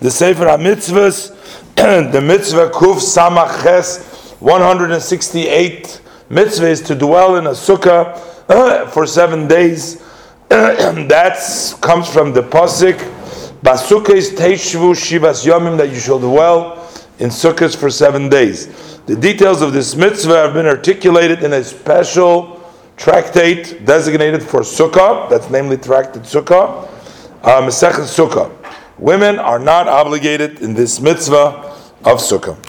the Sefer HaMitzvahs, the mitzvah Kuf Samach Ches, 168 mitzvahs to dwell in a sukkah for seven days. that comes from the Pasik, is Teishvu Shivas Yomim, that you shall dwell in sukkahs for seven days. The details of this mitzvah have been articulated in a special tractate designated for sukkah, that's namely tractate sukkah, uh, Sukkah. Women are not obligated in this mitzvah of sukkah.